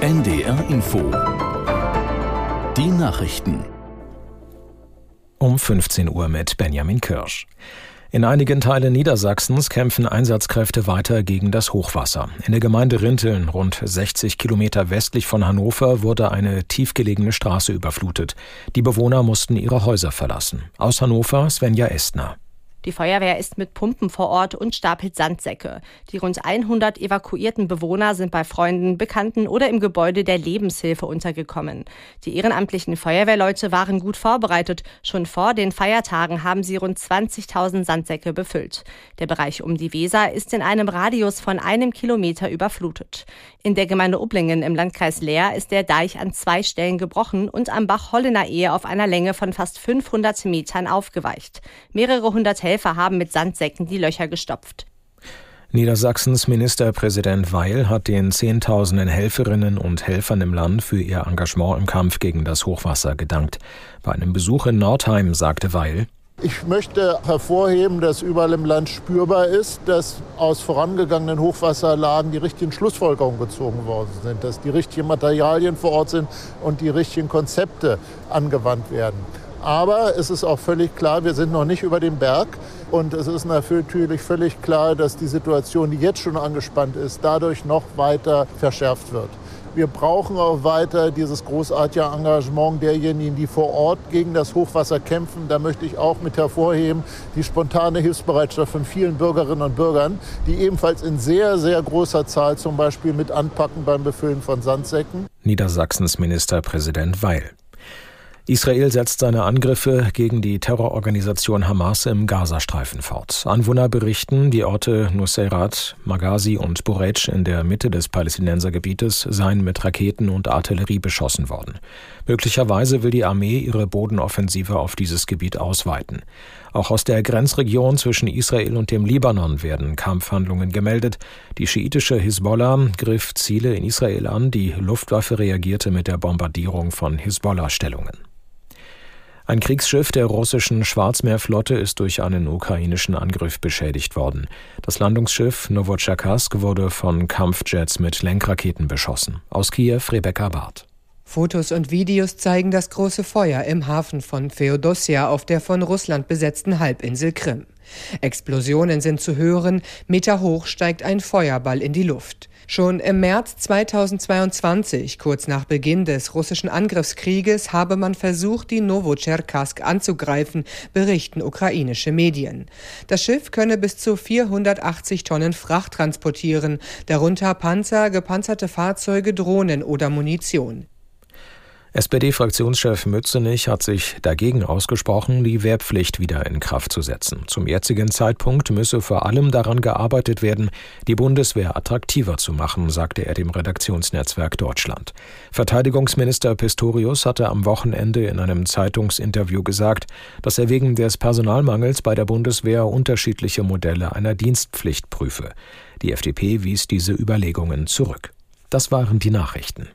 NDR Info. Die Nachrichten. Um 15 Uhr mit Benjamin Kirsch. In einigen Teilen Niedersachsens kämpfen Einsatzkräfte weiter gegen das Hochwasser. In der Gemeinde Rinteln, rund 60 Kilometer westlich von Hannover, wurde eine tiefgelegene Straße überflutet. Die Bewohner mussten ihre Häuser verlassen. Aus Hannover Svenja Estner. Die Feuerwehr ist mit Pumpen vor Ort und stapelt Sandsäcke. Die rund 100 evakuierten Bewohner sind bei Freunden, Bekannten oder im Gebäude der Lebenshilfe untergekommen. Die ehrenamtlichen Feuerwehrleute waren gut vorbereitet. Schon vor den Feiertagen haben sie rund 20.000 Sandsäcke befüllt. Der Bereich um die Weser ist in einem Radius von einem Kilometer überflutet. In der Gemeinde Ublingen im Landkreis Leer ist der Deich an zwei Stellen gebrochen und am Bach Hollener Ehe auf einer Länge von fast 500 Metern aufgeweicht. Mehrere hundert Helfer haben mit Sandsäcken die Löcher gestopft. Niedersachsens Ministerpräsident Weil hat den Zehntausenden Helferinnen und Helfern im Land für ihr Engagement im Kampf gegen das Hochwasser gedankt. Bei einem Besuch in Nordheim sagte Weil, ich möchte hervorheben, dass überall im Land spürbar ist, dass aus vorangegangenen Hochwasserlagen die richtigen Schlussfolgerungen gezogen worden sind, dass die richtigen Materialien vor Ort sind und die richtigen Konzepte angewandt werden. Aber es ist auch völlig klar, wir sind noch nicht über dem Berg. Und es ist natürlich völlig klar, dass die Situation, die jetzt schon angespannt ist, dadurch noch weiter verschärft wird. Wir brauchen auch weiter dieses großartige Engagement derjenigen, die vor Ort gegen das Hochwasser kämpfen. Da möchte ich auch mit hervorheben die spontane Hilfsbereitschaft von vielen Bürgerinnen und Bürgern, die ebenfalls in sehr, sehr großer Zahl zum Beispiel mit anpacken beim Befüllen von Sandsäcken. Niedersachsens Ministerpräsident Weil. Israel setzt seine Angriffe gegen die Terrororganisation Hamas im Gazastreifen fort. Anwohner berichten, die Orte Nuseirat, Maghazi und Burej in der Mitte des Palästinensergebietes seien mit Raketen und Artillerie beschossen worden. Möglicherweise will die Armee ihre Bodenoffensive auf dieses Gebiet ausweiten. Auch aus der Grenzregion zwischen Israel und dem Libanon werden Kampfhandlungen gemeldet. Die schiitische Hisbollah griff Ziele in Israel an, die Luftwaffe reagierte mit der Bombardierung von Hisbollah-Stellungen. Ein Kriegsschiff der russischen Schwarzmeerflotte ist durch einen ukrainischen Angriff beschädigt worden. Das Landungsschiff Novocherkassk wurde von Kampfjets mit Lenkraketen beschossen. Aus Kiew Rebecca Barth. Fotos und Videos zeigen das große Feuer im Hafen von Feodosia auf der von Russland besetzten Halbinsel Krim. Explosionen sind zu hören, Meter hoch steigt ein Feuerball in die Luft. Schon im März 2022, kurz nach Beginn des russischen Angriffskrieges, habe man versucht, die Novocherkassk anzugreifen, berichten ukrainische Medien. Das Schiff könne bis zu 480 Tonnen Fracht transportieren, darunter Panzer, gepanzerte Fahrzeuge, Drohnen oder Munition. SPD-Fraktionschef Mützenich hat sich dagegen ausgesprochen, die Wehrpflicht wieder in Kraft zu setzen. Zum jetzigen Zeitpunkt müsse vor allem daran gearbeitet werden, die Bundeswehr attraktiver zu machen, sagte er dem Redaktionsnetzwerk Deutschland. Verteidigungsminister Pistorius hatte am Wochenende in einem Zeitungsinterview gesagt, dass er wegen des Personalmangels bei der Bundeswehr unterschiedliche Modelle einer Dienstpflicht prüfe. Die FDP wies diese Überlegungen zurück. Das waren die Nachrichten.